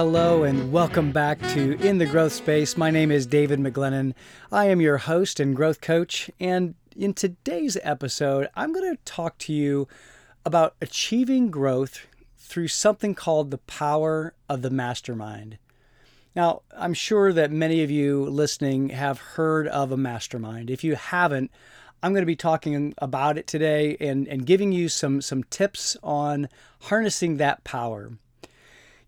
hello, and welcome back to In the Growth Space. My name is David McGlennen. I am your host and growth coach, and in today's episode, I'm going to talk to you about achieving growth through something called the power of the mastermind. Now, I'm sure that many of you listening have heard of a mastermind. If you haven't, I'm going to be talking about it today and, and giving you some, some tips on harnessing that power.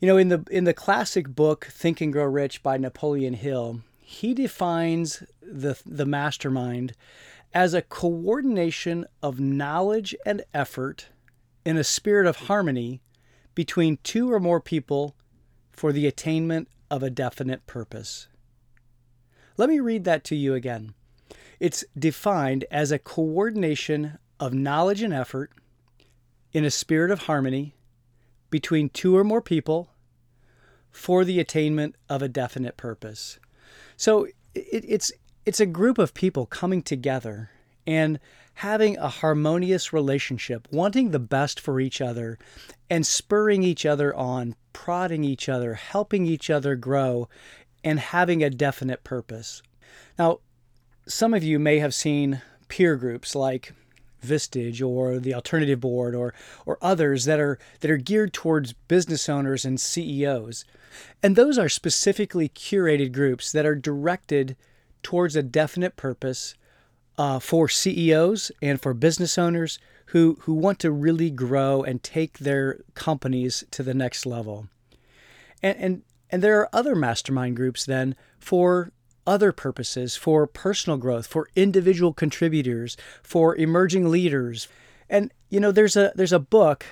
You know, in the in the classic book Think and Grow Rich by Napoleon Hill, he defines the the mastermind as a coordination of knowledge and effort in a spirit of harmony between two or more people for the attainment of a definite purpose. Let me read that to you again. It's defined as a coordination of knowledge and effort in a spirit of harmony between two or more people for the attainment of a definite purpose. So it, it's it's a group of people coming together and having a harmonious relationship, wanting the best for each other, and spurring each other on, prodding each other, helping each other grow, and having a definite purpose. Now, some of you may have seen peer groups like Vistage or the Alternative Board or or others that are that are geared towards business owners and CEOs. And those are specifically curated groups that are directed towards a definite purpose uh, for CEOs and for business owners who, who want to really grow and take their companies to the next level. And, and, and there are other mastermind groups then for other purposes, for personal growth, for individual contributors, for emerging leaders. And you know, there's a there's a book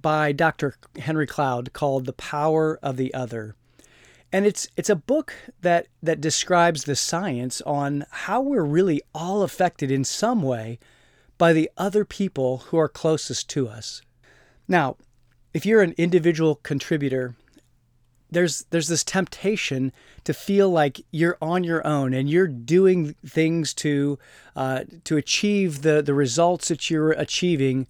by Dr. Henry Cloud called The Power of the Other. And it's it's a book that that describes the science on how we're really all affected in some way by the other people who are closest to us. Now, if you're an individual contributor, there's there's this temptation to feel like you're on your own and you're doing things to uh, to achieve the the results that you're achieving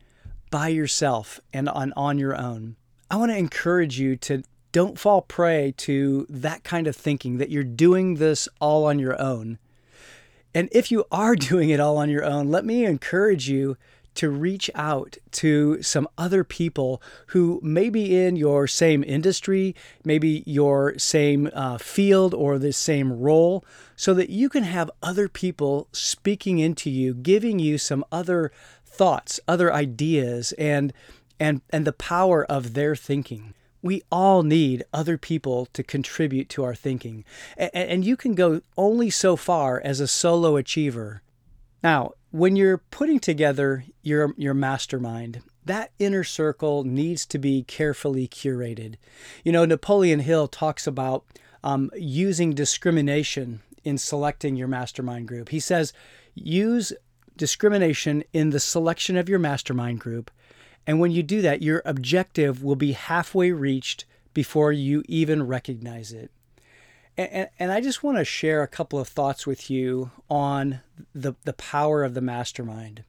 by yourself and on, on your own. I want to encourage you to don't fall prey to that kind of thinking that you're doing this all on your own. And if you are doing it all on your own, let me encourage you to reach out to some other people who may be in your same industry, maybe your same uh, field or the same role, so that you can have other people speaking into you, giving you some other thoughts, other ideas, and and and the power of their thinking. We all need other people to contribute to our thinking. And, and you can go only so far as a solo achiever. Now, when you're putting together your your mastermind, that inner circle needs to be carefully curated. You know, Napoleon Hill talks about um, using discrimination in selecting your mastermind group. He says, use discrimination in the selection of your mastermind group. And when you do that, your objective will be halfway reached before you even recognize it. And, and, I just want to share a couple of thoughts with you on the, the power of the mastermind.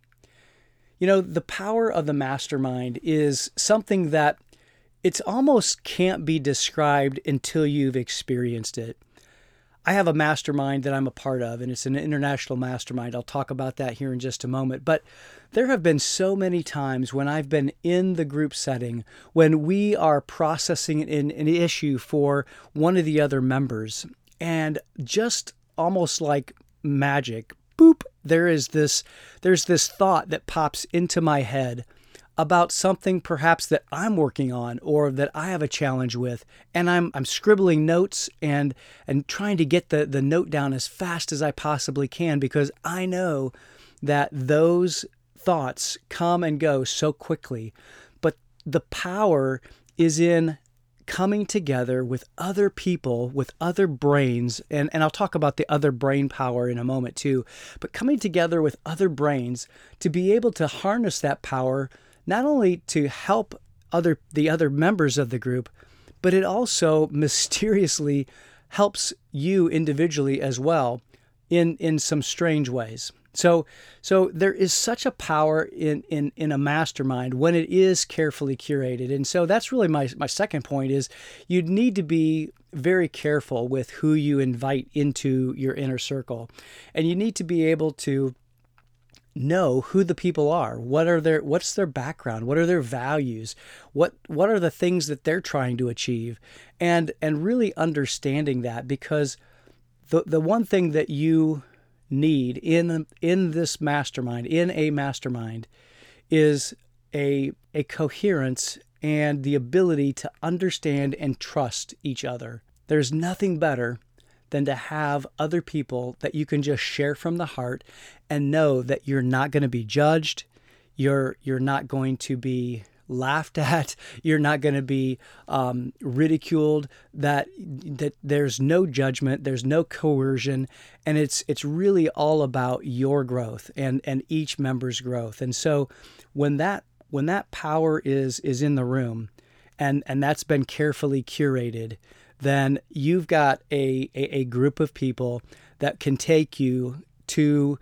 You know, the power of the mastermind is something that it's almost can't be described until you've experienced it. I have a mastermind that I'm a part of, and it's an international mastermind. I'll talk about that here in just a moment. But there have been so many times when I've been in the group setting when we are processing an, an issue for one of the other members, and just almost like magic, boop, there is this there's this thought that pops into my head about something perhaps that I'm working on or that I have a challenge with and I'm I'm scribbling notes and and trying to get the the note down as fast as I possibly can because I know that those thoughts come and go so quickly but the power is in coming together with other people with other brains and, and i'll talk about the other brain power in a moment too but coming together with other brains to be able to harness that power not only to help other the other members of the group, but it also mysteriously helps you individually as well in in some strange ways. So, so there is such a power in, in, in a mastermind when it is carefully curated. And so that's really my, my second point is you need to be very careful with who you invite into your inner circle. And you need to be able to know who the people are. What are their what's their background? What are their values? What what are the things that they're trying to achieve? And and really understanding that because the the one thing that you need in in this mastermind in a mastermind is a a coherence and the ability to understand and trust each other. There's nothing better than to have other people that you can just share from the heart and know that you're not going to be judged you're you're not going to be laughed at you're not going to be um, ridiculed that that there's no judgment there's no coercion and it's it's really all about your growth and and each member's growth. And so when that when that power is is in the room and and that's been carefully curated then you've got a, a, a group of people that can take you to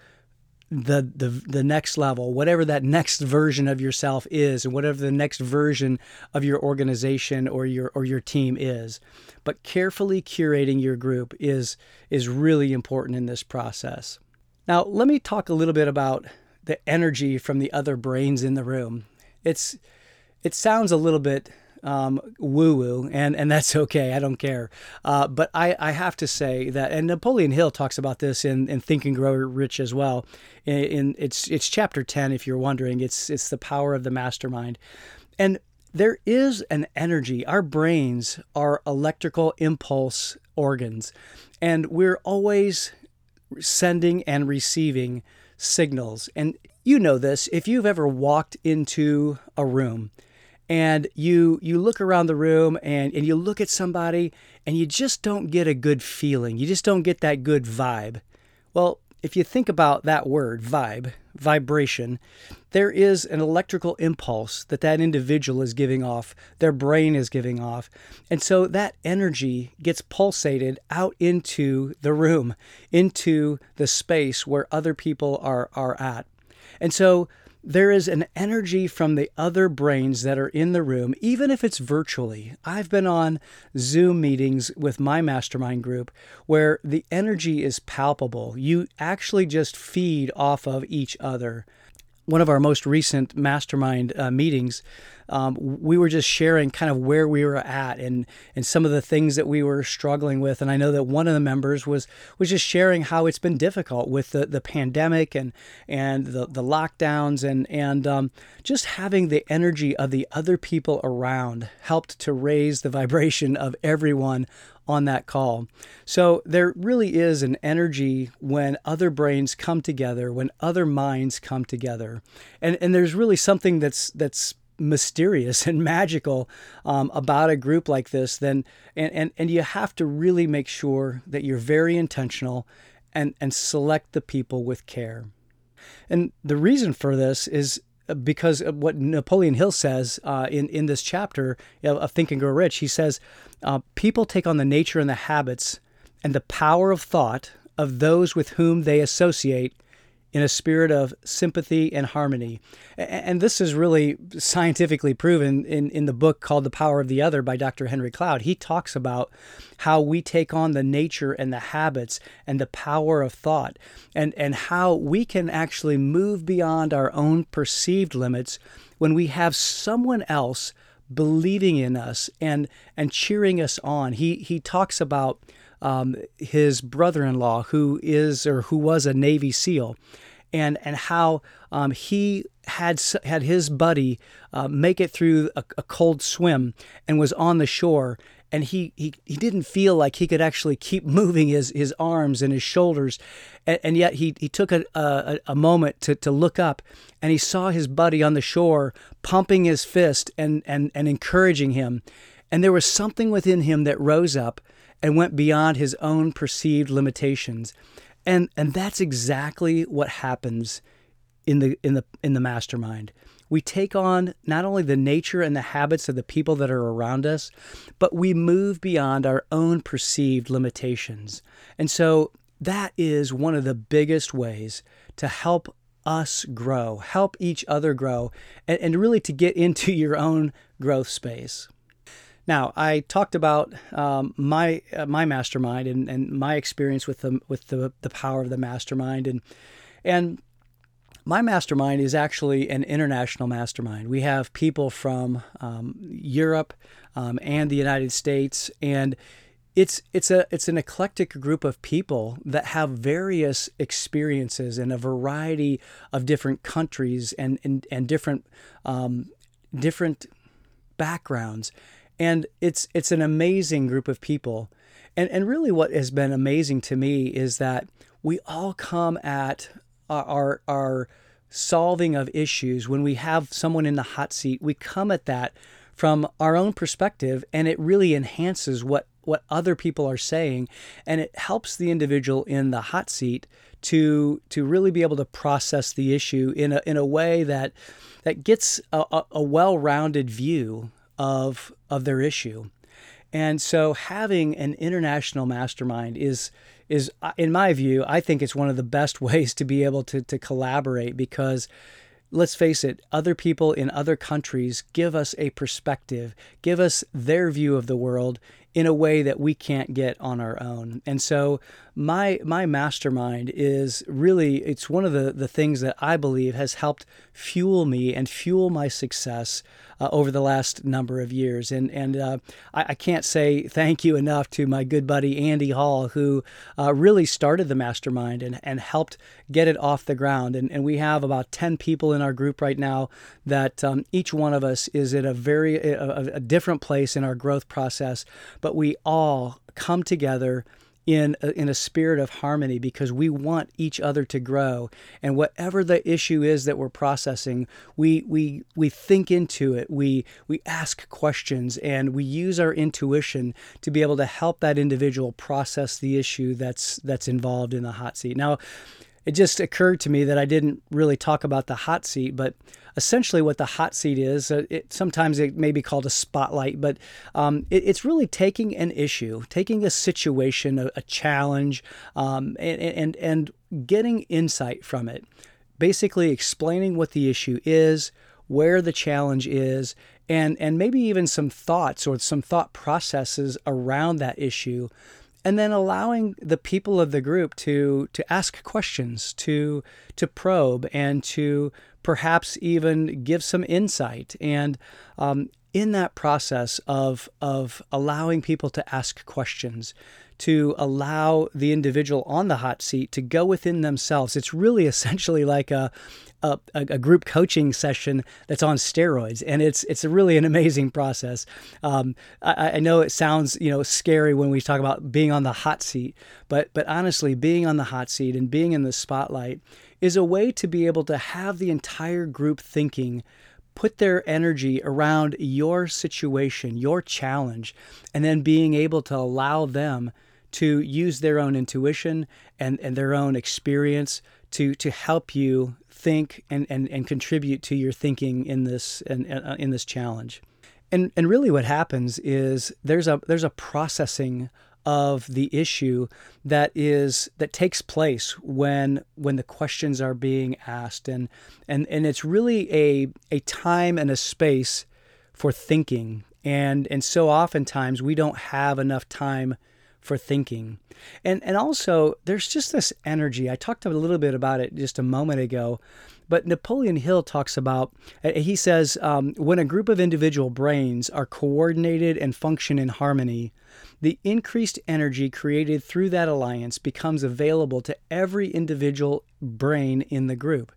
the, the the next level, whatever that next version of yourself is, and whatever the next version of your organization or your or your team is. But carefully curating your group is is really important in this process. Now, let me talk a little bit about the energy from the other brains in the room. It's it sounds a little bit um, woo woo, and, and that's okay. I don't care. Uh, but I, I have to say that, and Napoleon Hill talks about this in, in Think and Grow Rich as well. In, in it's it's chapter ten, if you're wondering. It's it's the power of the mastermind, and there is an energy. Our brains are electrical impulse organs, and we're always sending and receiving signals. And you know this if you've ever walked into a room and you you look around the room and, and you look at somebody and you just don't get a good feeling. You just don't get that good vibe. Well if you think about that word vibe vibration there is an electrical impulse that that individual is giving off their brain is giving off. And so that energy gets pulsated out into the room into the space where other people are are at. And so there is an energy from the other brains that are in the room, even if it's virtually. I've been on Zoom meetings with my mastermind group where the energy is palpable. You actually just feed off of each other one of our most recent mastermind uh, meetings, um, we were just sharing kind of where we were at and and some of the things that we were struggling with. And I know that one of the members was was just sharing how it's been difficult with the, the pandemic and and the, the lockdowns and and um, just having the energy of the other people around helped to raise the vibration of everyone on that call. So there really is an energy when other brains come together, when other minds come together. And and there's really something that's that's mysterious and magical um, about a group like this then and, and and you have to really make sure that you're very intentional and and select the people with care and the reason for this is because of what Napoleon Hill says uh, in in this chapter of Think and Grow Rich. He says uh, people take on the nature and the habits and the power of thought of those with whom they associate in a spirit of sympathy and harmony. And this is really scientifically proven in, in the book called The Power of the Other by Dr. Henry Cloud. He talks about how we take on the nature and the habits and the power of thought and, and how we can actually move beyond our own perceived limits when we have someone else believing in us and, and cheering us on. He, he talks about um, his brother-in-law, who is or who was a Navy SEAL, and and how um, he had had his buddy uh, make it through a, a, cold swim and was on the shore. And he, he, he didn't feel like he could actually keep moving his, his arms and his shoulders. And, and yet he, he took a, a, a moment to, to look up and he saw his buddy on the shore pumping his fist and, and, and encouraging him. And there was something within him that rose up and went beyond his own perceived limitations. And and that's exactly what happens in the in the in the mastermind. We take on not only the nature and the habits of the people that are around us, but we move beyond our own perceived limitations. And so that is one of the biggest ways to help us grow, help each other grow, and, and really to get into your own growth space. Now, I talked about um, my uh, my mastermind and, and my experience with the with the, the power of the mastermind. And and my mastermind is actually an international mastermind. We have people from um, Europe um, and the United States, and it's it's a it's an eclectic group of people that have various experiences in a variety of different countries and and, and different um, different backgrounds, and it's it's an amazing group of people, and and really what has been amazing to me is that we all come at our our, our solving of issues. When we have someone in the hot seat we come at that from our own perspective and it really enhances what what other people are saying. And it helps the individual in the hot seat to to really be able to process the issue in a in a way that that gets a, a well-rounded view of of their issue. And so having an international mastermind is is uh, in my view, I think it's one of the best ways to be able to to collaborate because let's face it, other people in other countries give us a perspective, give us their view of the world in a way that we can't get on our own. And so my my mastermind is really it's one of the the things that I believe has helped fuel me and fuel my success uh, over the last number of years. And and uh, I, I, can't say thank you enough to my good buddy Andy Hall who uh, really started the mastermind and, and helped get it off the ground. And, and we have about 10 people in our group right now that um, each one of us is at a very a, a different place in our growth process, but we all come together in a, in a spirit of harmony because we want each other to grow. And whatever the issue is that we're processing we we we think into it. We we ask questions and we use our intuition to be able to help that individual process the issue that's that's involved in the hot seat. Now it just occurred to me that I didn't really talk about the hot seat, but essentially what the hot seat is, uh, it, sometimes it may be called a spotlight, but um, it, it's really taking an issue, taking a situation, a, a challenge, um, and, and, and getting insight from it. Basically, explaining what the issue is, where the challenge is, and, and maybe even some thoughts or some thought processes around that issue and then allowing the people of the group to to ask questions to to probe and to perhaps even give some insight. And um, in that process of of allowing people to ask questions to allow the individual on the hot seat to go within themselves it's really essentially like a a, a, group coaching session that's on steroids, and it's it's really an amazing process. Um, I, I, know it sounds you know scary when we talk about being on the hot seat, but but honestly, being on the hot seat and being in the spotlight is a way to be able to have the entire group thinking put their energy around your situation, your challenge, and then being able to allow them to use their own intuition and, and their own experience to to help you think and, and, and contribute to your thinking in this in, uh, in this challenge. And and really what happens is there's a there's a processing of the issue that is that takes place when when the questions are being asked and and and it's really a a time and a space for thinking and and so oftentimes we don't have enough time for thinking. And and also there's just this energy. I talked a little bit about it just a moment ago, but Napoleon Hill talks about uh, he says um, when a group of individual brains are coordinated and function in harmony, the increased energy created through that alliance becomes available to every individual brain in the group.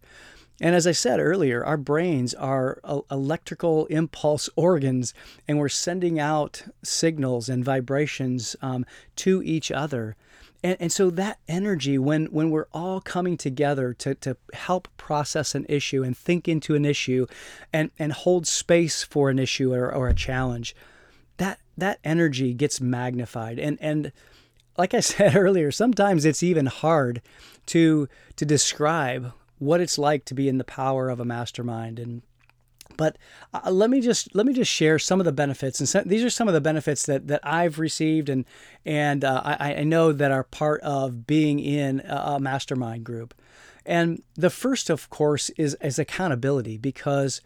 And as I said earlier, our brains are electrical impulse organs, and we're sending out signals and vibrations um, to each other. And, and so that energy, when, when we're all coming together to, to help process an issue and think into an issue and, and hold space for an issue or, or a challenge, that, that energy gets magnified. And, and like I said earlier, sometimes it's even hard to, to describe what it's like to be in the power of a mastermind. And but uh, let me just let me just share some of the benefits and some, these are some of the benefits that that I've received and and uh, I, I know that are part of being in a, a mastermind group. And the first, of course, is, is accountability because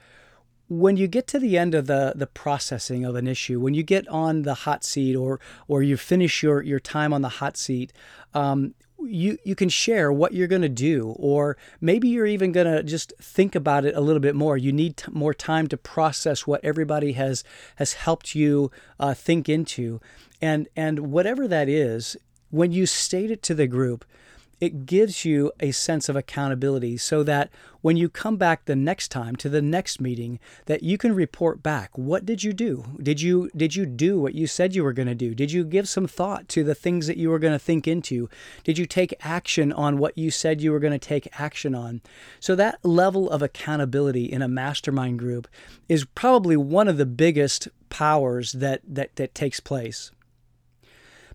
when you get to the end of the the processing of an issue, when you get on the hot seat or or you finish your your time on the hot seat, um, you you can share what you're going to do or maybe you're even going to just think about it a little bit more. You need t- more time to process what everybody has has helped you uh, think into. And and whatever that is when you state it to the group it gives you a sense of accountability so that when you come back the next time to the next meeting that you can report back. What did you do? Did you did you do what you said you were going to do? Did you give some thought to the things that you were going to think into? Did you take action on what you said you were going to take action on? So that level of accountability in a mastermind group is probably one of the biggest powers that that that takes place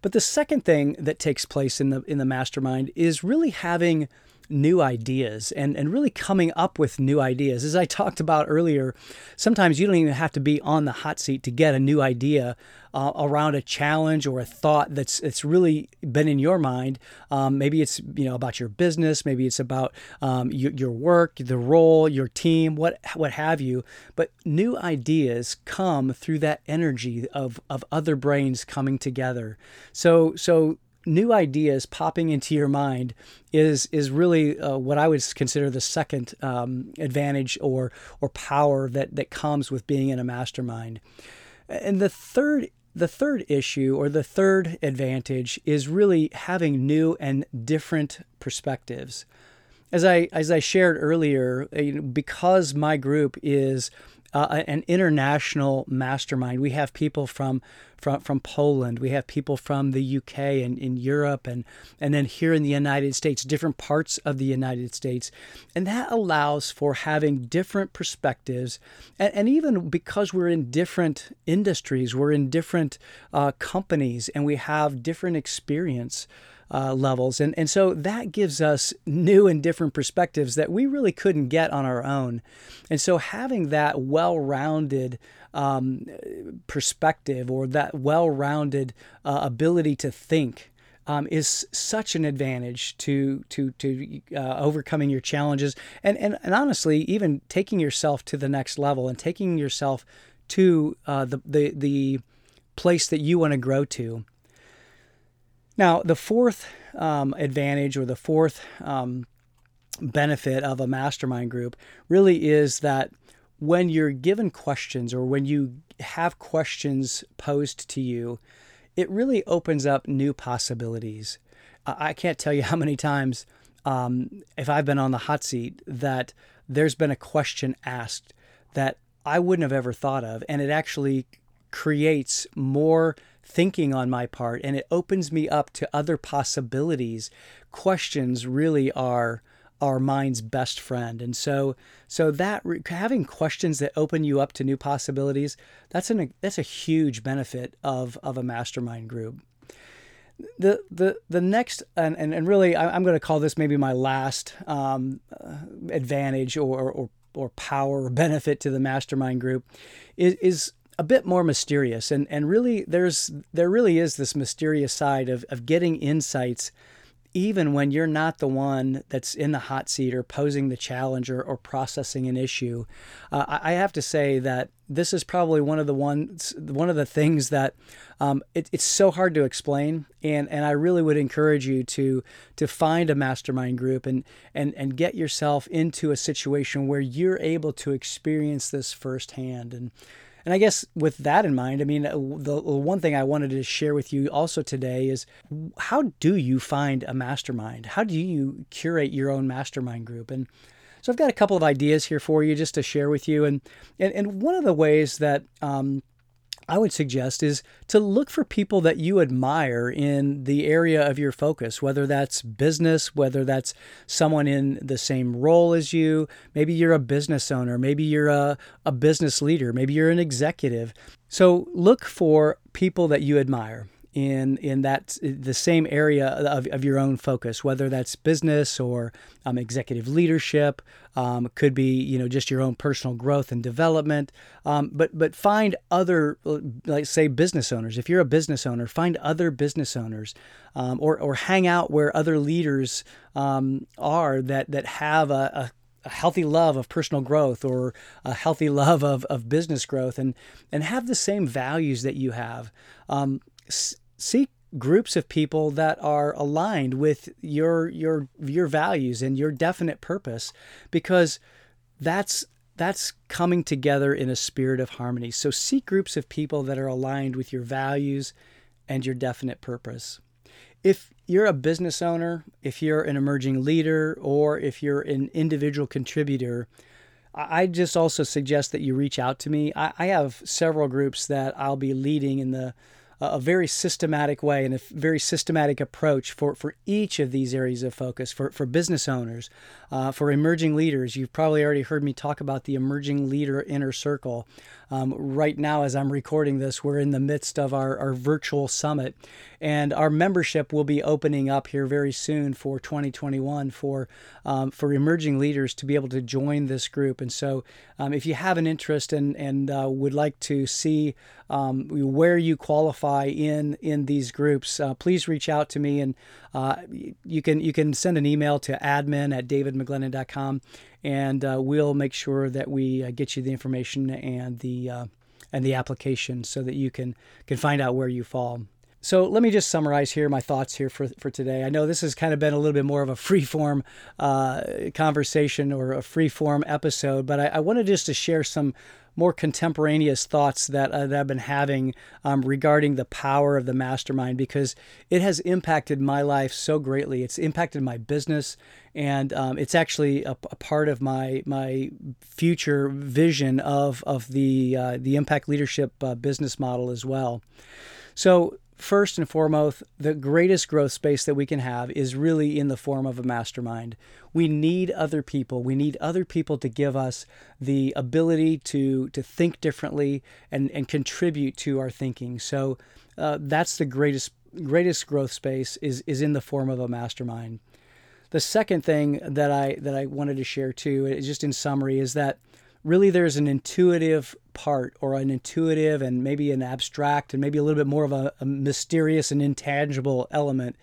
but the second thing that takes place in the in the mastermind is really having new ideas and, and really coming up with new ideas. As I talked about earlier, sometimes you don't even have to be on the hot seat to get a new idea uh, around a challenge or a thought that's it's really been in your mind. Um, maybe it's you know about your business, maybe it's about um, your, your work, the role, your team, what what have you. But new ideas come through that energy of of other brains coming together. So so new ideas popping into your mind is is really uh, what I would consider the second um, advantage or or power that that comes with being in a mastermind. And the third the third issue or the third advantage is really having new and different perspectives. As I as I shared earlier, because my group is uh, an international mastermind. We have people from from from Poland. We have people from the UK and in Europe and and then here in the United States, different parts of the United States, and that allows for having different perspectives. And, and even because we're in different industries, we're in different uh, companies, and we have different experience uh, levels. And, and so that gives us new and different perspectives that we really couldn't get on our own. And so having that well rounded um, perspective or that well rounded uh, ability to think. Um, is such an advantage to to to uh, overcoming your challenges and, and and honestly even taking yourself to the next level and taking yourself to uh, the the the place that you want to grow to. Now, the fourth um, advantage or the fourth um, benefit of a mastermind group really is that when you're given questions or when you have questions posed to you, it really opens up new possibilities. I can't tell you how many times, um, if I've been on the hot seat, that there's been a question asked that I wouldn't have ever thought of, and it actually creates more thinking on my part and it opens me up to other possibilities. Questions really are our mind's best friend. And so so that having questions that open you up to new possibilities, that's an that's a huge benefit of of a mastermind group. The the the next and and, and really I, am going to call this maybe my last um, advantage or, or or power or benefit to the mastermind group is, is a bit more mysterious. And and really there's there really is this mysterious side of, of getting insights even when you're not the one that's in the hot seat or posing the challenge or, or processing an issue. Uh, I, have to say that this is probably one of the ones one of the things that um, it, it's so hard to explain. And and I really would encourage you to to find a mastermind group and and and get yourself into a situation where you're able to experience this firsthand. And and I guess with that in mind, I mean, uh, the, one thing I wanted to share with you also today is how do you find a mastermind? How do you curate your own mastermind group? And so I've got a couple of ideas here for you just to share with you. And and, and one of the ways that um, I would suggest is to look for people that you admire in the area of your focus, whether that's business, whether that's someone in the same role as you. Maybe you're a business owner, maybe you're a, a business leader, maybe you're an executive. So look for people that you admire in in that the same area of, of your own focus, whether that's business or um, executive leadership, um, could be you know just your own personal growth and development. Um, but but find other like say business owners. If you're a business owner, find other business owners, um, or or hang out where other leaders um, are that that have a, a a healthy love of personal growth or a healthy love of, of business growth and and have the same values that you have um, seek groups of people that are aligned with your your your values and your definite purpose because that's that's coming together in a spirit of harmony so seek groups of people that are aligned with your values and your definite purpose if you're a business owner, if you're an emerging leader, or if you're an individual contributor, I just also suggest that you reach out to me. I, have several groups that I'll be leading in the a very systematic way and a very systematic approach for, for each of these areas of focus for, for business owners, uh, for emerging leaders. You've probably already heard me talk about the emerging leader inner circle. Um, right now, as I'm recording this, we're in the midst of our, our virtual summit, and our membership will be opening up here very soon for 2021 for um, for emerging leaders to be able to join this group. And so, um, if you have an interest and and uh, would like to see um, where you qualify in in these groups, uh, please reach out to me and uh, you can you can send an email to admin at davidmcglennen.com and uh, we'll make sure that we uh, get you the information and the uh, and the application so that you can can find out where you fall. So let me just summarize here my thoughts here for, for today. I know this has kind of been a little bit more of a free form uh, conversation or a free form episode, but I, I wanted just to share some more contemporaneous thoughts that, uh, that I've been having um, regarding the power of the mastermind because it has impacted my life so greatly. It's impacted my business, and um, it's actually a, a, part of my my future vision of of the uh, the impact leadership uh, business model as well. So first and foremost, the greatest growth space that we can have is really in the form of a mastermind. We need other people. We need other people to give us the ability to to think differently and and contribute to our thinking. So uh, that's the greatest greatest growth space is is in the form of a mastermind. The second thing that I that I wanted to share too, just in summary, is that really there's an intuitive part or an intuitive and maybe an abstract and maybe a little bit more of a, a, mysterious and intangible element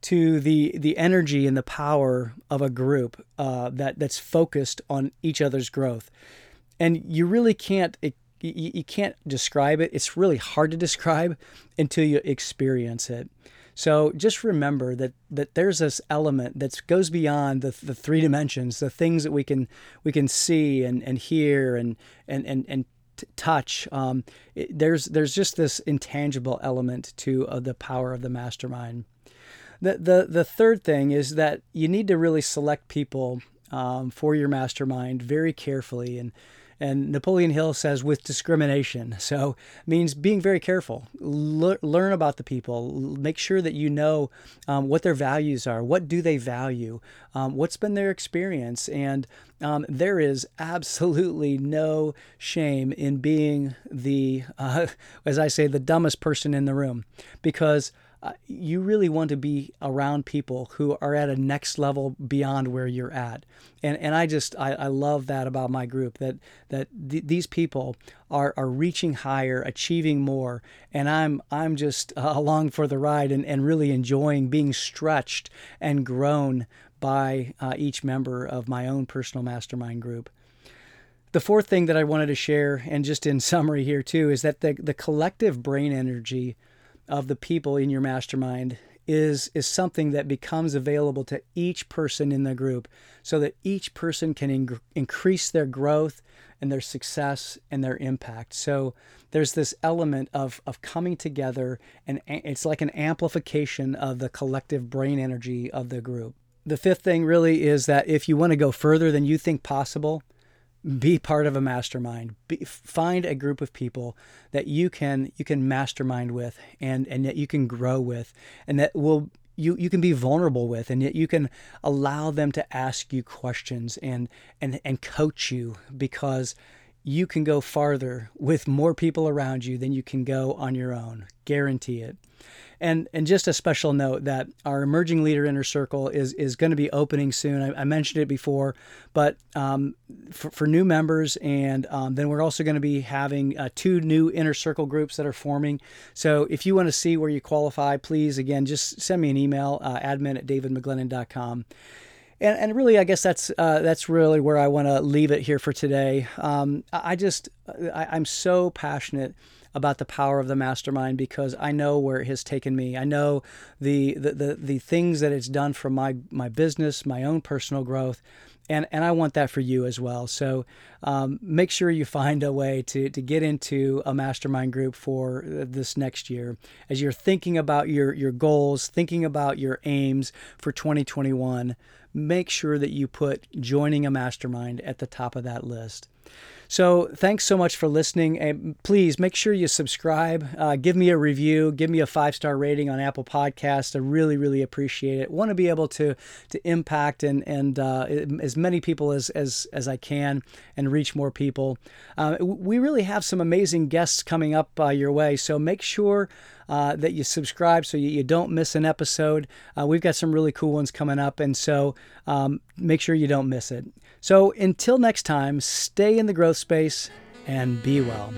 to the the energy and the power of a group uh, that that's focused on each other's growth. And you really can't it, you, you can't describe it. It's really hard to describe until you experience it so just remember that that there's this element that goes beyond the, the three dimensions, the things that we can we can see and, and hear and and and and touch. Um, it, there's there's just this intangible element to uh, the power of the mastermind. The, the the third thing is that you need to really select people um, for your mastermind very carefully and and Napoleon Hill says with discrimination. So means being very careful. Le- learn about the people. Make sure that you know um, what their values are. What do they value? Um, what's been their experience? And um, there is absolutely no shame in being the, uh, as I say, the dumbest person in the room, because uh, you really want to be around people who are at a next level beyond where you're at. And and I just I, I love that about my group that that th- these people are are reaching higher achieving more and I'm I'm just uh, along for the ride and, and really enjoying being stretched and grown by uh, each member of my own personal mastermind group. The fourth thing that I wanted to share, and just in summary here too, is that the, the collective brain energy of the people in your mastermind is is something that becomes available to each person in the group so that each person can in- increase their growth and their success and their impact. So there's this element of of coming together and it's like an amplification of the collective brain energy of the group. The fifth thing really is that if you want to go further than you think possible be part of a mastermind. Be, find a group of people that you can you can mastermind with and and that you can grow with and that will you you can be vulnerable with and yet you can allow them to ask you questions and and and coach you because you can go farther with more people around you than you can go on your own. Guarantee it. And and just a special note that our emerging leader inner circle is is going to be opening soon. I, I mentioned it before, but um, for, for new members, and um, then we're also going to be having uh, two new inner circle groups that are forming. So if you want to see where you qualify, please again just send me an email, uh, admin at davidmcglennen.com. And, and really, I guess that's uh, that's really where I want to leave it here for today. Um, I just I, I'm so passionate about the power of the mastermind because I know where it has taken me. I know the the the, the things that it's done for my my business, my own personal growth. And, and I want that for you as well. So um, make sure you find a way to, to get into a mastermind group for this next year. As you're thinking about your, your goals, thinking about your aims for 2021, make sure that you put joining a mastermind at the top of that list. So thanks so much for listening. And please make sure you subscribe. Uh, give me a review. Give me a five star rating on Apple Podcasts. I really, really appreciate it. Want to be able to to impact and and uh, as many people as as as I can and reach more people. Uh, we really have some amazing guests coming up uh, your way. So make sure uh, that you subscribe so you, you don't miss an episode. Uh, we've got some really cool ones coming up, and so um, make sure you don't miss it. So until next time, stay in the growth space and be well.